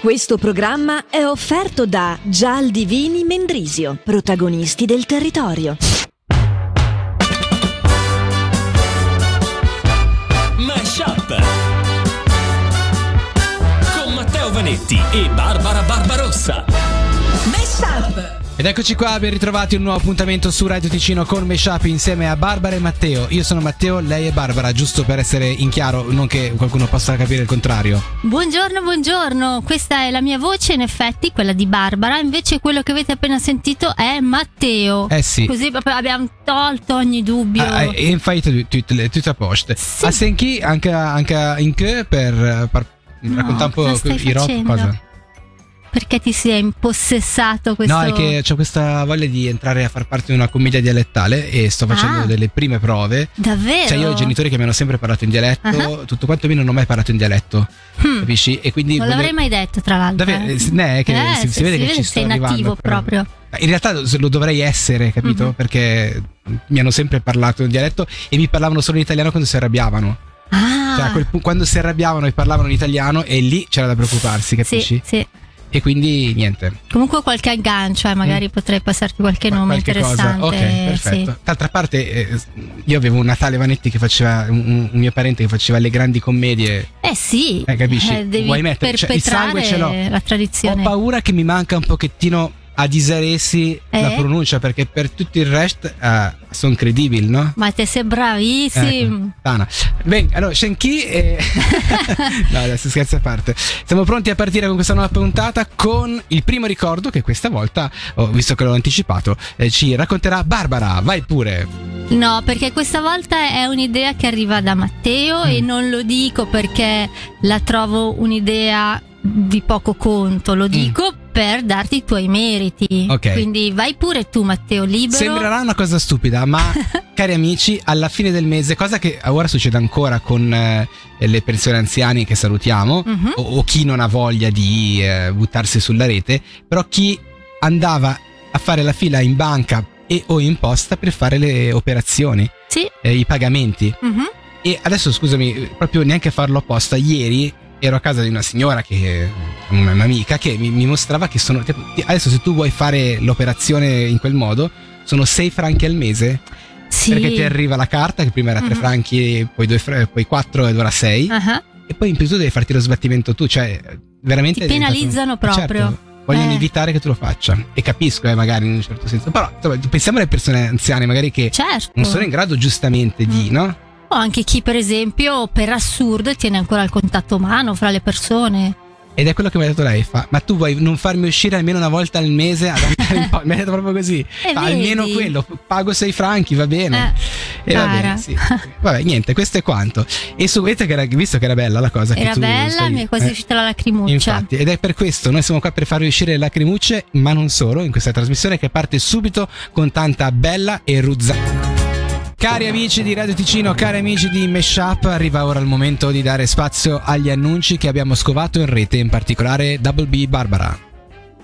Questo programma è offerto da Gial Divini Mendrisio, protagonisti del territorio. Mashup con Matteo Vanetti e Barbara Barbarossa. Ed eccoci qua, ben ritrovati un nuovo appuntamento su Radio Ticino con Meshup insieme a Barbara e Matteo. Io sono Matteo, lei è Barbara, giusto per essere in chiaro, non che qualcuno possa capire il contrario. Buongiorno, buongiorno. Questa è la mia voce, in effetti, quella di Barbara. Invece quello che avete appena sentito è Matteo. Eh sì. Così proprio abbiamo tolto ogni dubbio. Ah, e infatti tutto, tutto a posto. Sì. A Senchi anche, anche in che per, per No, raccontare un po' i rock? Perché ti sei impossessato questo No, è che ho questa voglia di entrare a far parte di una commedia dialettale e sto facendo Ah. delle prime prove. Davvero? Cioè, io ho i genitori che mi hanno sempre parlato in dialetto, Ah. tutto quanto io non ho mai parlato in dialetto, Hmm. capisci? E quindi Non voglio- l'avrei mai detto, tra l'altro. Davvero, eh. eh, ne, è che Eh, si, si vede che ci che sto sei nativo proprio. In realtà lo dovrei essere, capito? Mhm. Perché mi hanno sempre parlato in dialetto e mi parlavano solo in italiano quando si arrabbiavano. Ah, Cioè, a quel pu- quando si arrabbiavano e parlavano in italiano e lì c'era da preoccuparsi, capisci? sì, sì. E quindi niente. Comunque qualche aggancio, eh, magari potrei passarti qualche nome Mm. Qualche cosa. interessante. Ok, perfetto. sì. D'altra parte, eh, io avevo un Natale Vanetti che faceva, un, un mio parente che faceva le grandi commedie. Eh sì, Eh, capisci? eh, devi Vuoi mettere- cioè, il sangue ce l'ho. la tradizione. Ho paura che mi manca un pochettino a disaressi Eh? la pronuncia perché per tutto il resto sono credibili, no? Ma te sei bravissimo. Ecco. Bene, allora, Shenki e... no, adesso scherzi a parte. Siamo pronti a partire con questa nuova puntata con il primo ricordo che questa volta, oh, visto che l'ho anticipato, eh, ci racconterà Barbara. Vai pure. No, perché questa volta è un'idea che arriva da Matteo Mm. e non lo dico perché la trovo un'idea di poco conto, lo dico per darti i tuoi meriti. Ok. Quindi vai pure tu, Matteo, libero. Sembrerà una cosa stupida, ma cari amici, alla fine del mese, cosa che ora succede ancora con eh, le persone anziane che salutiamo, Mhm. o, o chi non ha voglia di eh, buttarsi sulla rete, però chi andava a fare la fila in banca e o in posta per fare le operazioni, Sì. eh, i pagamenti. mhm. E adesso scusami, proprio neanche a farlo apposta, ieri ero a casa di una signora che una mia amica che mi, mi mostrava che sono tipo, ti- adesso se tu vuoi fare l'operazione in quel modo sono 6 franchi al mese Sì. perché ti arriva la carta che prima era 3 Mhm. franchi poi, due fra- poi 4 ed ora 6 Ah, e poi in più tu devi farti lo sbattimento tu cioè veramente Ti è diventato- penalizzano proprio. Certo, vogliono Eh. evitare che tu lo faccia e capisco eh, magari in un certo senso però insomma, pensiamo alle persone anziane magari che Certo. non sono in grado giustamente di Mm. no? O anche chi, per esempio, per assurdo tiene ancora il contatto umano fra le persone. Ed è quello che mi ha detto lei, fa, ma tu vuoi non farmi uscire almeno una volta al mese ad andare in po-" Mi ha detto proprio così. Eh, Fa, almeno quello, pago 6 franchi, va bene. Eh, e va bene, sì. Vabbè, niente, questo è quanto. E su vedete che era, visto che era bella la cosa Era bella, stai- mi è quasi eh, uscita la lacrimuccia. Infatti, ed è per questo, noi siamo qua per farvi uscire le lacrimucce, ma non solo, in questa trasmissione che parte subito con tanta bella e ruzza. Cari amici di Radio Ticino, cari amici di Meshup, arriva ora il momento di dare spazio agli annunci che abbiamo scovato in rete, in particolare Double B Barbara.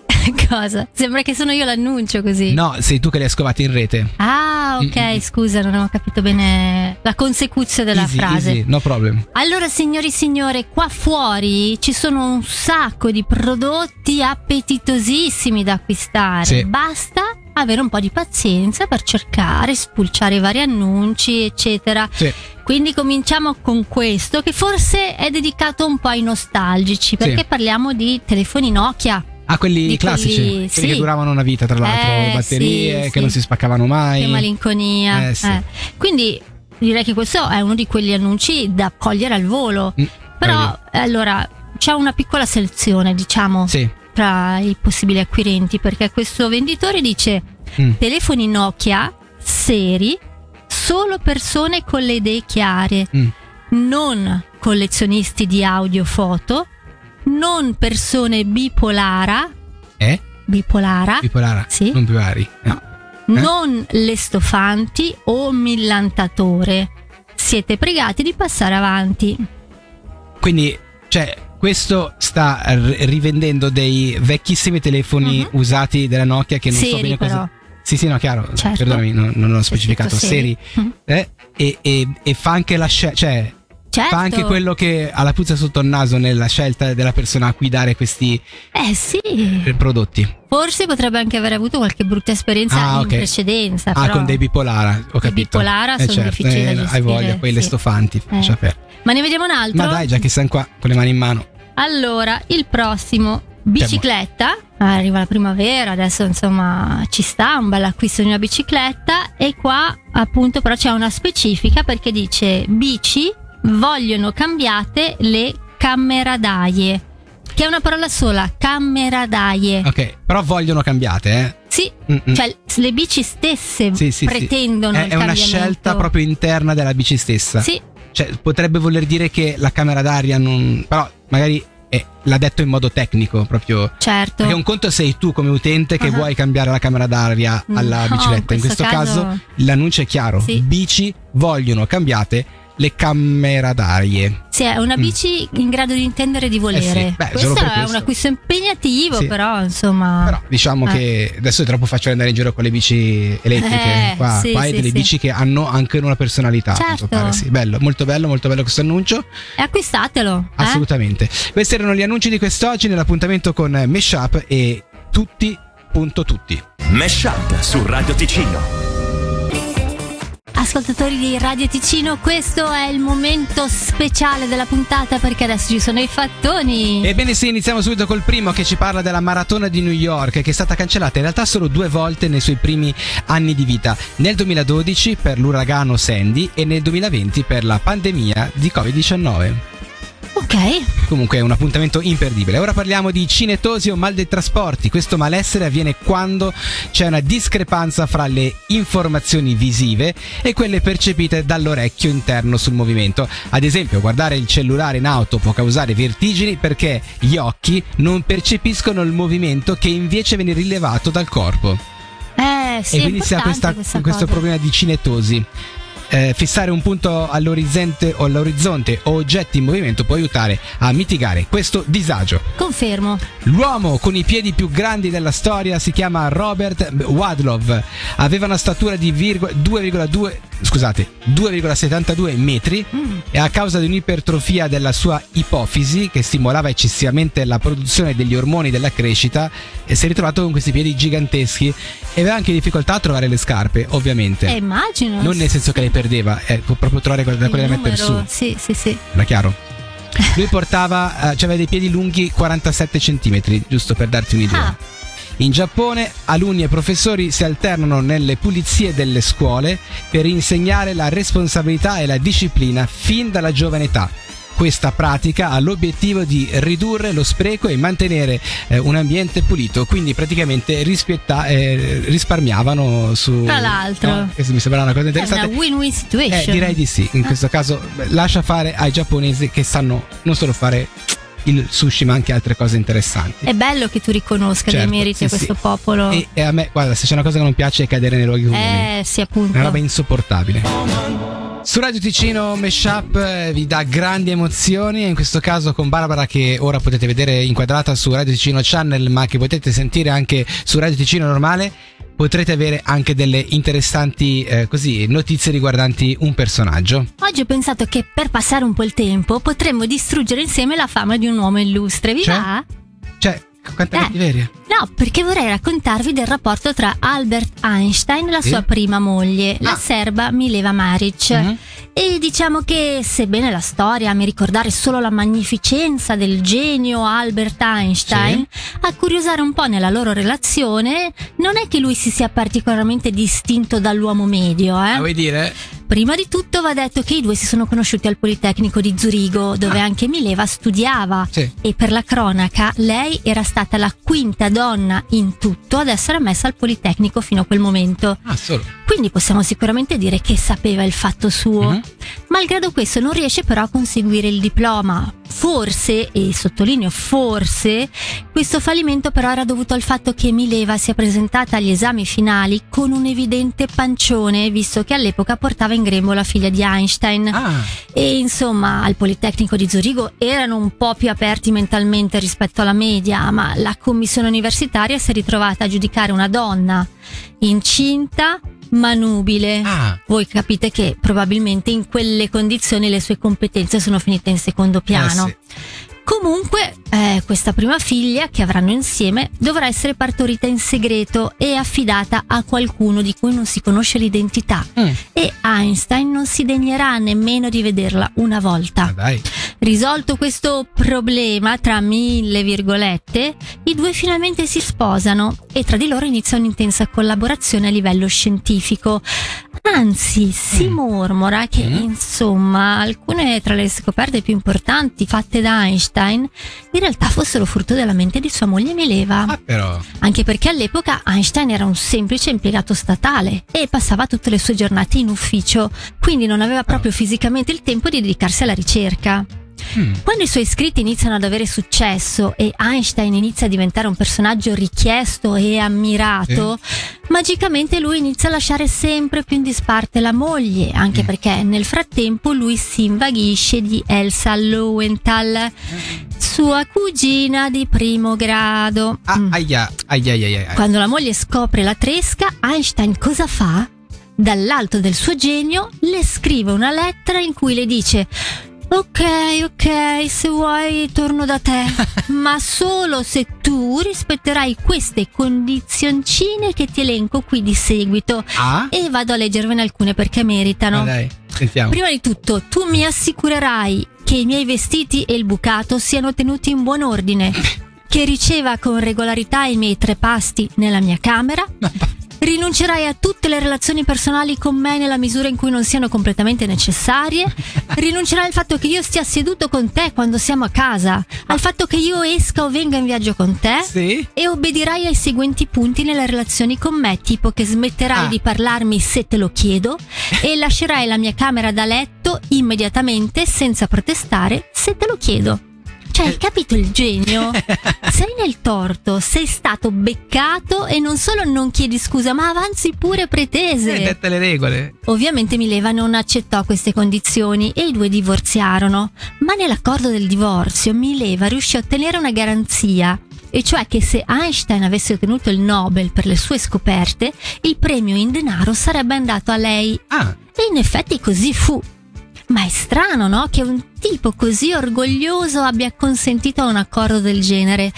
Cosa? Sembra che sono io l'annuncio così. No, sei tu che li hai scovati in rete. Ah, ok, Mm-mm. scusa, non ho capito bene la consecuzione della easy, frase. easy, no problem. Allora, signori e signore, qua fuori ci sono un sacco di prodotti appetitosissimi da acquistare. Sì. Basta avere un po' di pazienza per cercare, spulciare i vari annunci, eccetera. Sì. Quindi cominciamo con questo che forse è dedicato un po' ai nostalgici, perché Sì. parliamo di telefoni Nokia. Ah, quelli Di classici, quelli- quelli sì. che duravano una vita, tra l'altro, Eh, le batterie sì, che sì. non si spaccavano mai. Che malinconia. Eh, eh. Quindi direi che questo è uno di quegli annunci da cogliere al volo. Mm, Però allora c'è una piccola selezione, diciamo, Sì. Tra i possibili acquirenti, perché questo venditore dice Mm. telefoni Nokia seri, solo persone con le idee chiare, Mm. non collezionisti di audio foto, non persone bipolara, Eh? bipolara, Bipolara? Sì. Non bipolari. No. non le stofanti o millantatore. Siete pregati di passare avanti. Quindi, cioè, questo sta rivendendo dei vecchissimi telefoni Mhm. usati della Nokia che non so Seri, bene cosa. però. Sì, sì, no, chiaro. Certo. Perdonami, non, non ho C'è specificato. Seri. Mhm. Eh? E, e- e fa anche la scelta. Cioè, certo. fa anche quello che ha la puzza sotto il naso nella scelta della persona a cui dare questi Eh sì. eh, prodotti. Forse potrebbe anche aver avuto qualche brutta esperienza Ah, in precedenza. Ah, con dei bipolara, ho capito. bipolara eh, sono certo, difficili da eh, Hai gestire, voglia, poi le sì. stofanti, Eh. Ma ne vediamo un altro? Ma dai, già che siamo qua con le mani in mano. Allora, il prossimo, bicicletta. Arriva la primavera, adesso insomma ci sta un bel acquisto di una bicicletta e qua appunto però c'è una specifica perché dice bici vogliono cambiate le cameradaie. Che è una parola sola, cameradaie. Ok, però vogliono cambiate, eh. Sì, Mm-mm. cioè le bici stesse Sì, sì, sì. pretendono È, il è una scelta proprio interna della bici stessa. Sì, Cioè, potrebbe voler dire che la camera d'aria non. Però magari eh, l'ha detto in modo tecnico, proprio. certo. Perché un conto sei tu come utente che Ah. vuoi cambiare la camera d'aria alla No, bicicletta. in In questo questo caso, caso- l'annuncio è chiaro: Sì. bici vogliono cambiate le camera d'arie. Sì, è una bici in grado di intendere e di volere. Mm. Eh sì, beh, questo è questo. un acquisto impegnativo, Sì. però insomma. Però diciamo Ah. che adesso è troppo facile andare in giro con le bici elettriche. Eh, qua sì, qua hai delle sì. bici che hanno anche una personalità. Certo. pare, sì. Bello, molto bello, molto bello questo annuncio. E acquistatelo. eh? Assolutamente. Questi erano gli annunci di quest'oggi nell'appuntamento con Meshup e tutti, punto tutti. Mesh Up su Radio Ticino. Ascoltatori di Radio Ticino, questo è il momento speciale della puntata perché adesso ci sono i fattoni. Ebbene sì, iniziamo subito col primo che ci parla della maratona di New York che è stata cancellata in realtà solo due volte nei suoi primi anni di vita, nel 2012 per l'uragano Sandy e nel 2020 per la pandemia di Covid-19. Ok, Comunque è un appuntamento imperdibile. Ora parliamo di cinetosi o mal dei trasporti. Questo malessere avviene quando c'è una discrepanza fra le informazioni visive e quelle percepite dall'orecchio interno sul movimento. Ad esempio, guardare il cellulare in auto può causare vertigini perché gli occhi non percepiscono il movimento che invece viene rilevato dal corpo. eh sì, e quindi si ha questa questo cosa. problema di cinetosi. Eh, fissare un punto all'orizzonte o all'orizzonte o oggetti in movimento può aiutare a mitigare questo disagio. Confermo. L'uomo con i piedi più grandi della storia si chiama Robert Wadlow. Aveva una statura di virgo- 2,2 scusate, 2,72 metri Mm. e a causa di un'ipertrofia della sua ipofisi che stimolava eccessivamente la produzione degli ormoni della crescita e si è ritrovato con questi piedi giganteschi e aveva anche difficoltà a trovare le scarpe, ovviamente. Eh, immagino. non nel senso che le perdeva, eh, può proprio trovare quelle da quelle da mettere su. Sì, sì, sì. Era chiaro? Lui portava, eh, aveva dei piedi lunghi 47 cm, giusto per darti un'idea. Ah. In Giappone alunni e professori si alternano nelle pulizie delle scuole per insegnare la responsabilità e la disciplina fin dalla giovane età. Questa pratica ha l'obiettivo di ridurre lo spreco e mantenere eh, un ambiente pulito, quindi praticamente rispietta- eh, risparmiavano su... Tra l'altro. No? Questo mi sembra una cosa È una interessante. win-win Eh, situation. direi di sì, in questo caso lascia fare ai giapponesi che sanno non solo fare il sushi ma anche altre cose interessanti. È bello che tu riconosca dei Certo, meriti sì, a questo sì. popolo. E, e a me, guarda, se c'è una cosa che non piace è cadere nei luoghi comuni. eh, sì, appunto. È una roba insopportabile. Su Radio Ticino Meshup eh, vi dà grandi emozioni e in questo caso con Barbara che ora potete vedere inquadrata su Radio Ticino Channel ma che potete sentire anche su Radio Ticino normale potrete avere anche delle interessanti eh, così, notizie riguardanti un personaggio. Oggi ho pensato che per passare un po' il tempo potremmo distruggere insieme la fama di un uomo illustre. Vi Cioè? va? Cioè, quanta Eh. cattiveria. No, perché vorrei raccontarvi del rapporto tra Albert Einstein e la Sì. sua prima moglie, la Ah. serba Mileva Maric. Mhm. E diciamo che, sebbene la storia mi ricordare solo la magnificenza del genio Albert Einstein, a curiosare un po' nella loro relazione, non è che lui si sia particolarmente distinto dall'uomo medio, eh? Ah, vuoi dire? Prima di tutto va detto che i due si sono conosciuti al Politecnico di Zurigo, dove Ah. anche Mileva studiava. Sì. E per la cronaca, lei era stata la quinta donna in tutto ad essere ammessa al Politecnico fino a quel momento. Ah, solo. Quindi possiamo sicuramente dire che sapeva il fatto suo. Mhm. Malgrado questo non riesce però a conseguire il diploma. Forse, e sottolineo forse, questo fallimento però era dovuto al fatto che Mileva si è presentata agli esami finali con un evidente pancione, visto che all'epoca portava in grembo la figlia di Einstein. Ah, E insomma, al Politecnico di Zurigo erano un po' più aperti mentalmente rispetto alla media, ma la commissione universitaria si è ritrovata a giudicare una donna incinta manubile. Ah, Voi capite che probabilmente in quelle condizioni le sue competenze sono finite in secondo piano. eh sì. Comunque, eh, questa prima figlia che avranno insieme dovrà essere partorita in segreto e affidata a qualcuno di cui non si conosce l'identità. Mm. E Einstein non si degnerà nemmeno di vederla una volta. Dai. Risolto questo problema, tra mille virgolette, i due finalmente si sposano e tra di loro inizia un'intensa collaborazione a livello scientifico. Anzi, si Mm. mormora che, Mm. insomma, alcune tra le scoperte più importanti fatte da Einstein in realtà fossero frutto della mente di sua moglie Mileva. Ah, però. Anche perché all'epoca Einstein era un semplice impiegato statale e passava tutte le sue giornate in ufficio, quindi non aveva proprio fisicamente il tempo di dedicarsi alla ricerca. Mm. Quando i suoi scritti iniziano ad avere successo e Einstein inizia a diventare un personaggio richiesto e ammirato, magicamente lui inizia a lasciare sempre più in disparte la moglie, anche Mm. perché nel frattempo lui si invaghisce di Elsa Lowenthal, sua cugina di primo grado. Ah, Mm. aia, aia, aia. Quando la moglie scopre la tresca, Einstein cosa fa? Dall'alto del suo genio le scrive una lettera in cui le dice Ok, ok, se vuoi torno da te, ma solo se tu rispetterai queste condizioncine che ti elenco qui di seguito. Ah, E vado a leggervene alcune perché meritano. dai, sentiamo. Prima di tutto, tu mi assicurerai che i miei vestiti e il bucato siano tenuti in buon ordine, che riceva con regolarità i miei tre pasti nella mia camera, rinuncerai a tutte le relazioni personali con me nella misura in cui non siano completamente necessarie, rinuncerai al fatto che io stia seduto con te quando siamo a casa, al fatto che io esca o venga in viaggio con te, Sì? e obbedirai ai seguenti punti nelle relazioni con me, tipo che smetterai Ah. di parlarmi se te lo chiedo e lascerai la mia camera da letto immediatamente senza protestare se te lo chiedo. Cioè, hai capito il genio? Sei nel torto, sei stato beccato e non solo non chiedi scusa, ma avanzi pure pretese. dette le regole. Ovviamente Mileva non accettò queste condizioni e i due divorziarono, ma nell'accordo del divorzio Mileva riuscì a ottenere una garanzia, e cioè che se Einstein avesse ottenuto il Nobel per le sue scoperte, il premio in denaro sarebbe andato a lei. Ah, E in effetti così fu. Ma è strano, no? Che un tipo così orgoglioso abbia consentito a un accordo del genere.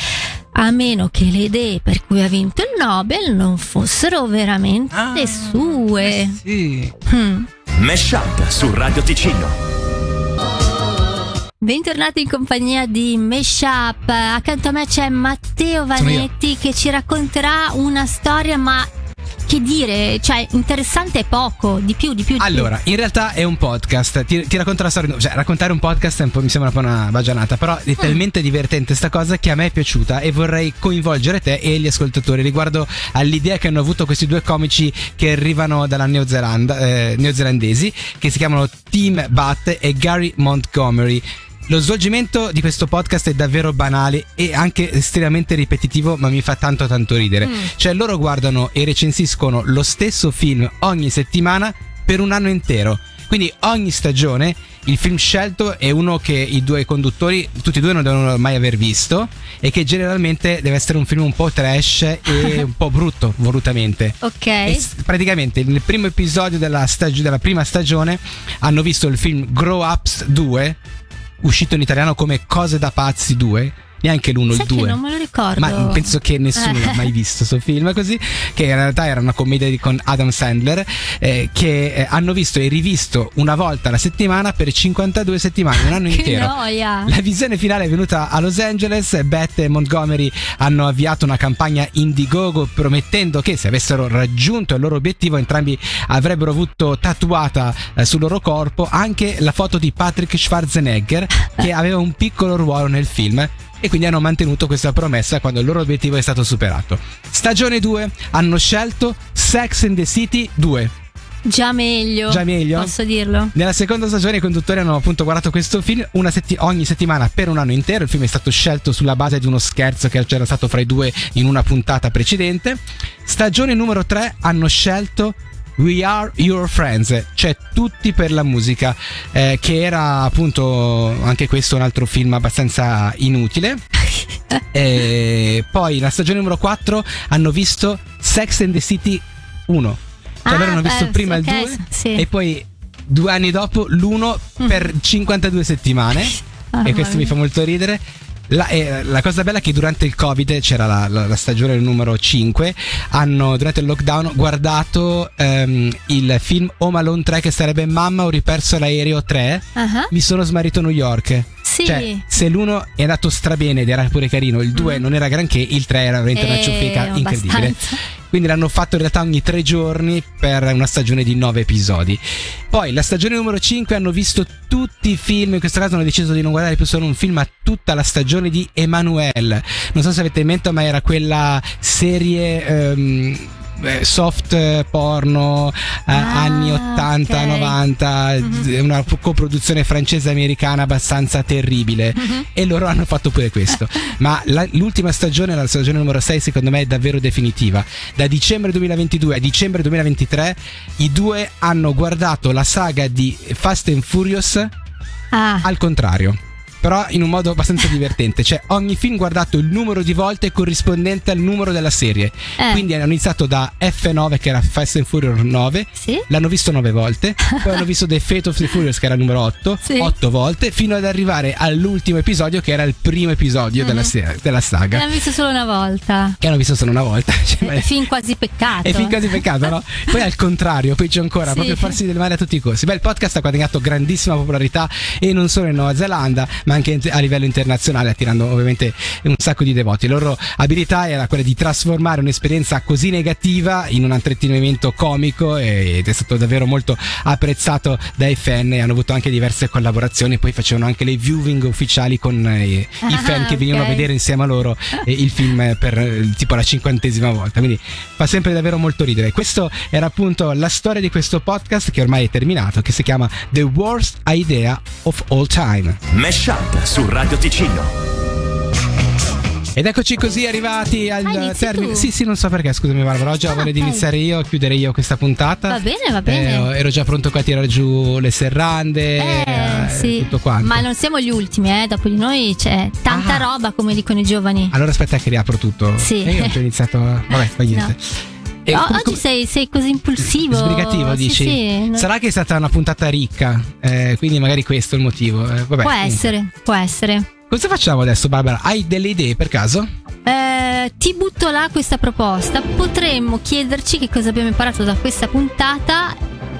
A meno che le idee per cui ha vinto il Nobel non fossero veramente Ah, sue. eh sì. Hmm. Mesh Up su Radio Ticino. Bentornati in compagnia di Meshup. Accanto a me c'è Matteo. Vanetti che ci racconterà una storia, ma che dire, cioè interessante è poco, di più, di più. Di Allora, in realtà è un podcast. Ti, ti racconto la storia. Cioè, raccontare un podcast è un po', mi sembra un po' una bagianata. Però Mm. è talmente divertente sta cosa che a me è piaciuta e vorrei coinvolgere te e gli ascoltatori riguardo all'idea che hanno avuto questi due comici che arrivano dalla Neozelanda, eh, neozelandesi, che si chiamano Tim Butt e Gary Montgomery. Lo svolgimento di questo podcast è davvero banale e anche estremamente ripetitivo, ma mi fa tanto tanto ridere. Mm. Cioè loro guardano e recensiscono lo stesso film ogni settimana per un anno intero. Quindi ogni stagione il film scelto è uno che i due conduttori, tutti e due non devono mai aver visto e che generalmente deve essere un film un po' trash e un po' brutto, volutamente. Ok. E praticamente nel primo episodio della, stag- della prima stagione hanno visto il film Grow Ups 2, uscito in italiano come Cose da pazzi 2, neanche l'uno, Sai il che 2. non me lo ricordo. Ma penso che nessuno Eh. l'ha mai visto questo film così, che in realtà era una commedia di- con Adam Sandler, eh, che eh, hanno visto e rivisto una volta alla settimana per 52 settimane, un anno Che intero. noia. La visione finale è venuta a Los Angeles. Beth e Montgomery hanno avviato una campagna Indiegogo promettendo che se avessero raggiunto il loro obiettivo entrambi avrebbero avuto tatuata eh, sul loro corpo anche la foto di Patrick Schwarzenegger che aveva un piccolo ruolo nel film. E quindi hanno mantenuto questa promessa quando il loro obiettivo è stato superato. Stagione 2 hanno scelto Sex and the City 2. Già meglio. Già meglio? Posso dirlo? Nella seconda stagione i conduttori hanno appunto guardato questo film una setti- ogni settimana per un anno intero. Il film è stato scelto sulla base di uno scherzo che c'era stato fra i due in una puntata precedente. Stagione numero 3 hanno scelto We Are Your Friends, cioè tutti per la musica, eh, che era appunto anche questo un altro film abbastanza inutile. E poi la stagione numero 4 hanno visto Sex and the City 1. Cioè Ah, hanno visto beh, prima ok, il 2 sì. e poi due anni dopo l'uno per 52 settimane. Ah, e questo mi fa molto ridere. La, eh, la cosa bella è che durante il Covid c'era la, la- la stagione numero 5. Hanno durante il lockdown guardato ehm, il film Home Alone 3 che sarebbe Mamma ho riperso l'aereo 3. Ah, Mi sono smarrito a New York. Sì. Cioè, se l'uno è andato strabene ed era pure carino, il 2 non era granché, il 3 era veramente una Eh, ciofeca incredibile. abbastanza. Quindi l'hanno fatto in realtà ogni tre giorni per una stagione di nove episodi. Poi la stagione numero 5 hanno visto tutti i film, in questo caso hanno deciso di non guardare più solo un film, ma tutta la stagione di Emanuele. Non so se avete in mente, ma era quella serie... eh, soft eh, porno eh, Ah, anni 80 ok. 90 Mhm. una coproduzione francese americana abbastanza terribile Mhm. e loro hanno fatto pure questo ma la- l'ultima stagione la stagione numero 6 secondo me è davvero definitiva da dicembre 2022 a dicembre 2023 i due hanno guardato la saga di Fast and Furious Ah, al contrario però in un modo abbastanza divertente cioè ogni film guardato il numero di volte corrispondente al numero della serie Eh. quindi hanno iniziato da F9 che era Fast and Furious 9 sì. L'hanno visto nove volte, poi hanno visto The Fate of the Furious che era il numero 8, Sì. otto volte, fino ad arrivare all'ultimo episodio che era il primo episodio della, Mhm. se- della saga. L'hanno visto solo una volta. Che hanno visto solo una volta. Cioè, È fin quasi peccato. è fin quasi peccato, no? Poi al contrario, peggio ancora, Sì. proprio farsi del male a tutti i costi. Beh, il podcast ha guadagnato grandissima popolarità e non solo in Nuova Zelanda, ma anche a livello internazionale, attirando ovviamente un sacco di devoti. La loro abilità era quella di trasformare un'esperienza così negativa in un intrattenimento comico ed è stato davvero molto apprezzato dai fan e hanno avuto anche diverse collaborazioni. Poi facevano anche le viewing ufficiali con eh, i Ah, fan che venivano ok. a vedere insieme a loro eh, il film per eh, tipo la cinquantesima volta. Quindi fa sempre davvero molto ridere. Questo era appunto la storia di questo podcast che ormai è terminato, che si chiama The Worst Idea of All Time. Mesh Up su Radio Ticino. Ed eccoci così arrivati al inizi termine. tu? Sì, sì, non so perché, scusami Barbara, oggi Ah, vorrei di iniziare io, chiudere io questa puntata. Va bene, va bene. Eh, ero già pronto qua a tirare giù le serrande, Eh, eh, sì. tutto quanto. Ma non siamo gli ultimi, eh. Dopo di noi c'è tanta Ah. roba, come dicono i giovani. Allora aspetta che riapro tutto. Sì. E io ho già iniziato. Vabbè, fa niente. E O- oggi sei, sei così impulsivo. Sbrigativo, Sì, dici? sì, Sarà che è stata una puntata ricca, eh, quindi magari questo è il motivo. eh, vabbè, Può comunque. essere, può essere. Cosa facciamo adesso, Barbara? Hai delle idee per caso? Eh, ti butto là questa proposta. Potremmo chiederci che cosa abbiamo imparato da questa puntata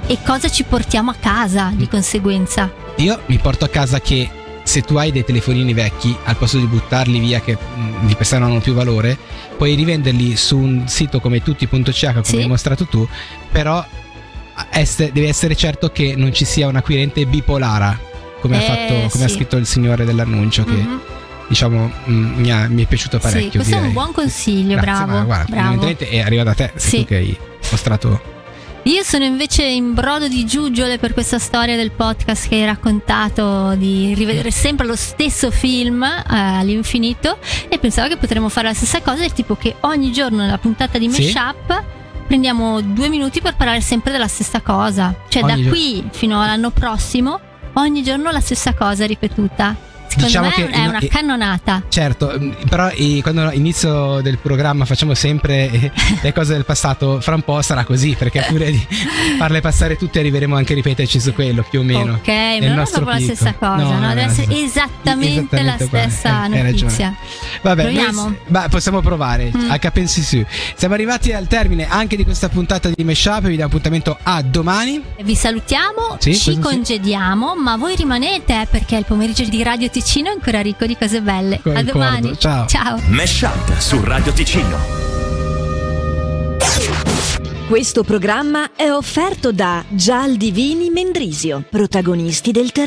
e cosa ci portiamo a casa di conseguenza. Io mi porto a casa che se tu hai dei telefonini vecchi, al posto di buttarli via che mm, di non hanno più valore, puoi rivenderli su un sito come tutti.ch come Sì. hai mostrato tu, però esse- devi essere certo che non ci sia un acquirente bipolara. Come, ha, Eh, fatto, come ha sì. scritto il signore dell'annuncio, che Mhm. diciamo mm, mi, ha- mi è piaciuto parecchio. Sì, questo è un direi. buon consiglio, Grazie, bravo. ma guarda, bravo. è arriva da te, Sì. tu che hai mostrato. Io sono invece in brodo di giuggiole per questa storia del podcast che hai raccontato di rivedere sempre lo stesso film eh, all'infinito e pensavo che potremmo fare la stessa cosa, del tipo che ogni giorno nella puntata di Sì. Meshup prendiamo due minuti per parlare sempre della stessa cosa. Cioè Ogni da qui fino all'anno prossimo, ogni giorno la stessa cosa ripetuta. Secondo Diciamo che è una eh, cannonata. Certo, mm, però eh, quando all'inizio del programma facciamo sempre eh, le cose del passato, fra un po' sarà così, perché pure di farle passare tutte arriveremo anche a ripeterci su quello più o meno. Ok, ma non è proprio la stessa cosa, No, no? no, deve essere no. esattamente, la stessa ragione. notizia. Vabbè, noi- Proviamo? ma possiamo provare Mm. a capensi su. Siamo arrivati al termine anche di questa puntata di Meshup, vi diamo appuntamento a domani. Vi salutiamo, Sì, ci cosa sì? congediamo, ma voi rimanete eh, perché il pomeriggio di Radio Ticino è ancora ricco di cose belle. A Concordo, domani. ciao. Ciao. Mesh Up su Radio Ticino. Questo programma è offerto da Gial Divini Mendrisio, protagonisti del terreno.